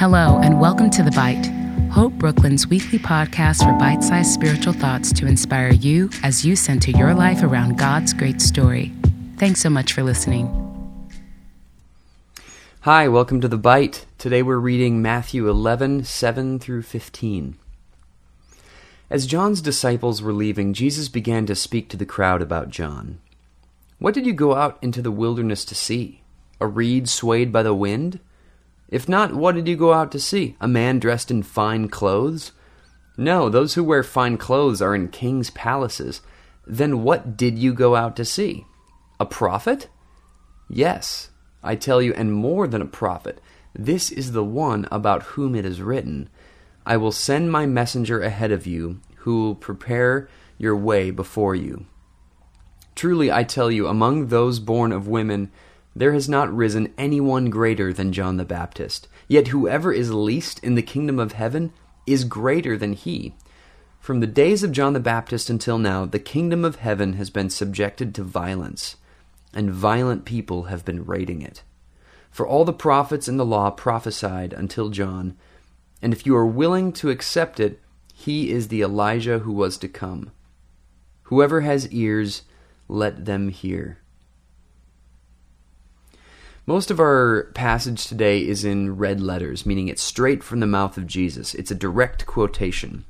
Hello, and welcome to The Bite, Hope Brooklyn's weekly podcast for bite sized spiritual thoughts to inspire you as you center your life around God's great story. Thanks so much for listening. Hi, welcome to The Bite. Today we're reading Matthew 11, 7 through 15. As John's disciples were leaving, Jesus began to speak to the crowd about John. What did you go out into the wilderness to see? A reed swayed by the wind? If not, what did you go out to see? A man dressed in fine clothes? No, those who wear fine clothes are in kings' palaces. Then what did you go out to see? A prophet? Yes, I tell you, and more than a prophet. This is the one about whom it is written. I will send my messenger ahead of you, who will prepare your way before you. Truly, I tell you, among those born of women, there has not risen anyone greater than John the Baptist. Yet whoever is least in the kingdom of heaven is greater than he. From the days of John the Baptist until now, the kingdom of heaven has been subjected to violence, and violent people have been raiding it. For all the prophets in the law prophesied until John. And if you are willing to accept it, he is the Elijah who was to come. Whoever has ears, let them hear. Most of our passage today is in red letters, meaning it's straight from the mouth of Jesus. It's a direct quotation.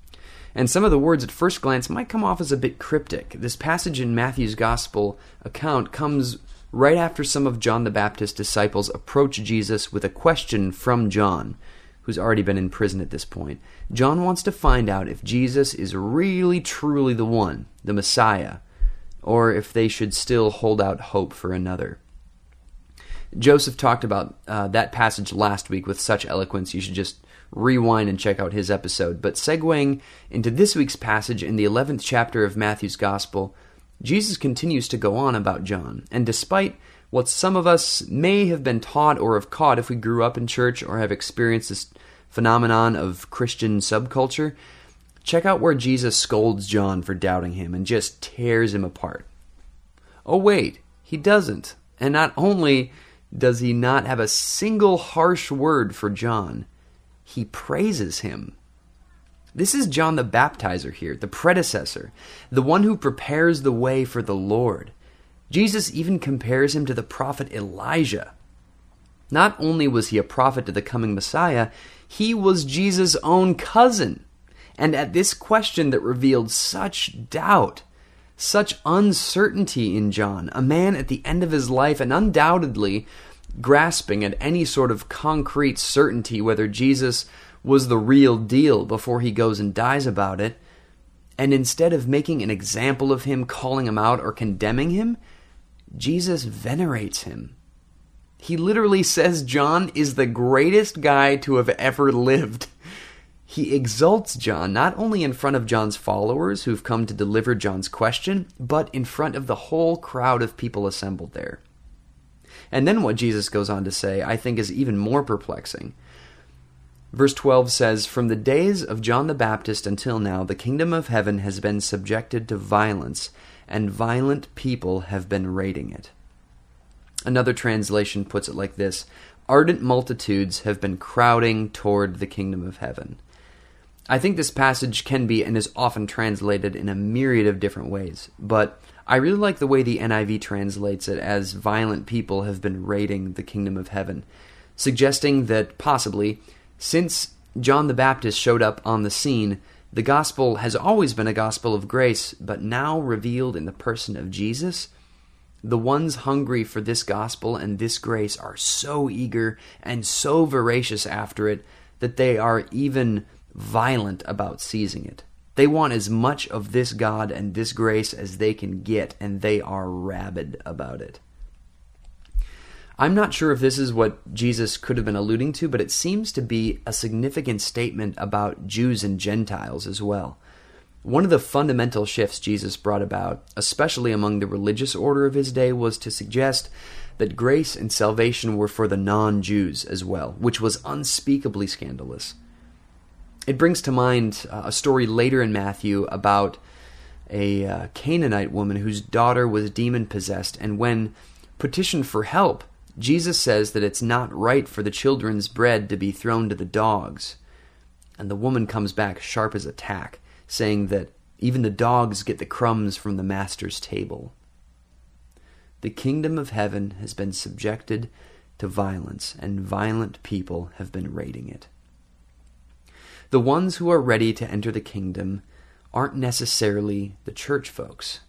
And some of the words at first glance might come off as a bit cryptic. This passage in Matthew's Gospel account comes right after some of John the Baptist's disciples approach Jesus with a question from John who's already been in prison at this point. John wants to find out if Jesus is really truly the one, the Messiah, or if they should still hold out hope for another. Joseph talked about uh, that passage last week with such eloquence, you should just rewind and check out his episode. But segueing into this week's passage in the 11th chapter of Matthew's Gospel, Jesus continues to go on about John, and despite what some of us may have been taught or have caught if we grew up in church or have experienced this phenomenon of Christian subculture, check out where Jesus scolds John for doubting him and just tears him apart. Oh, wait, he doesn't. And not only does he not have a single harsh word for John, he praises him. This is John the Baptizer here, the predecessor, the one who prepares the way for the Lord. Jesus even compares him to the prophet Elijah. Not only was he a prophet to the coming Messiah, he was Jesus' own cousin. And at this question that revealed such doubt, such uncertainty in John, a man at the end of his life and undoubtedly grasping at any sort of concrete certainty whether Jesus was the real deal before he goes and dies about it, and instead of making an example of him, calling him out, or condemning him, Jesus venerates him. He literally says John is the greatest guy to have ever lived. He exalts John not only in front of John's followers who've come to deliver John's question, but in front of the whole crowd of people assembled there. And then what Jesus goes on to say, I think, is even more perplexing. Verse 12 says, From the days of John the Baptist until now, the kingdom of heaven has been subjected to violence, and violent people have been raiding it. Another translation puts it like this Ardent multitudes have been crowding toward the kingdom of heaven. I think this passage can be and is often translated in a myriad of different ways, but I really like the way the NIV translates it as violent people have been raiding the kingdom of heaven, suggesting that possibly, since John the Baptist showed up on the scene, the gospel has always been a gospel of grace, but now revealed in the person of Jesus. The ones hungry for this gospel and this grace are so eager and so voracious after it that they are even violent about seizing it. They want as much of this God and this grace as they can get, and they are rabid about it. I'm not sure if this is what Jesus could have been alluding to, but it seems to be a significant statement about Jews and Gentiles as well. One of the fundamental shifts Jesus brought about, especially among the religious order of his day, was to suggest that grace and salvation were for the non Jews as well, which was unspeakably scandalous. It brings to mind uh, a story later in Matthew about a uh, Canaanite woman whose daughter was demon possessed, and when petitioned for help, Jesus says that it's not right for the children's bread to be thrown to the dogs. And the woman comes back sharp as a tack, saying that even the dogs get the crumbs from the master's table. The kingdom of heaven has been subjected to violence, and violent people have been raiding it. The ones who are ready to enter the kingdom aren't necessarily the church folks,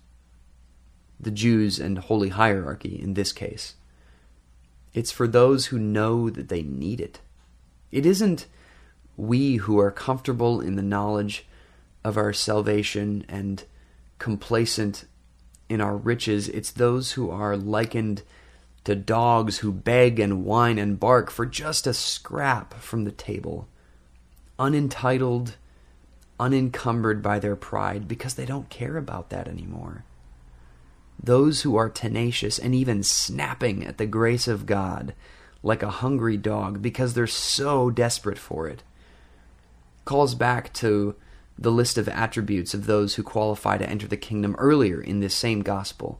the Jews and holy hierarchy in this case. It's for those who know that they need it. It isn't we who are comfortable in the knowledge of our salvation and complacent in our riches. It's those who are likened to dogs who beg and whine and bark for just a scrap from the table, unentitled, unencumbered by their pride because they don't care about that anymore those who are tenacious and even snapping at the grace of God like a hungry dog because they're so desperate for it. Calls back to the list of attributes of those who qualify to enter the kingdom earlier in this same gospel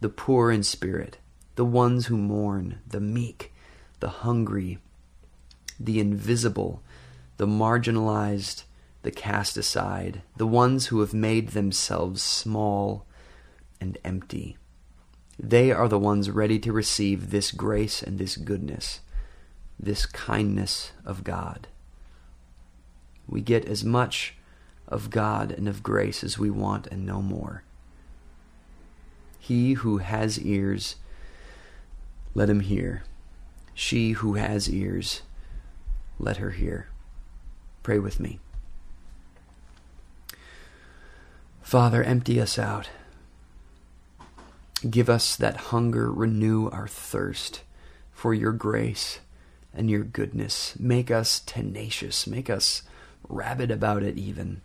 the poor in spirit, the ones who mourn, the meek, the hungry, the invisible, the marginalized, the cast aside, the ones who have made themselves small and empty. They are the ones ready to receive this grace and this goodness, this kindness of God. We get as much of God and of grace as we want and no more. He who has ears, let him hear. She who has ears, let her hear. Pray with me. Father, empty us out. Give us that hunger, renew our thirst for your grace and your goodness. Make us tenacious, make us rabid about it, even.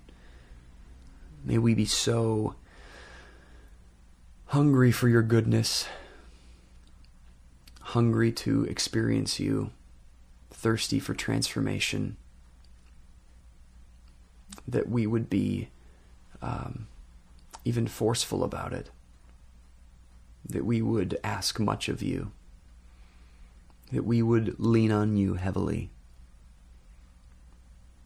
May we be so hungry for your goodness, hungry to experience you, thirsty for transformation, that we would be um, even forceful about it that we would ask much of you, that we would lean on you heavily.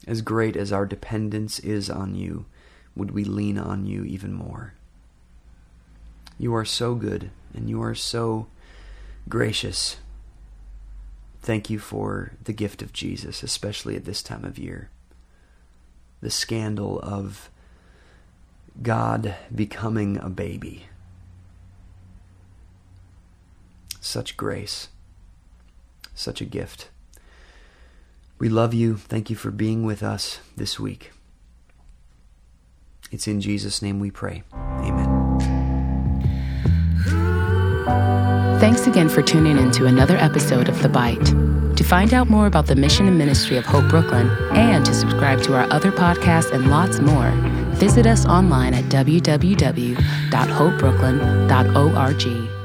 As great as our dependence is on you, would we lean on you even more? You are so good and you are so gracious. Thank you for the gift of Jesus, especially at this time of year. The scandal of God becoming a baby such grace, such a gift. We love you. Thank you for being with us this week. It's in Jesus' name we pray. Amen. Thanks again for tuning in to another episode of The Bite. To find out more about the mission and ministry of Hope Brooklyn and to subscribe to our other podcasts and lots more, visit us online at www.hopebrooklyn.org.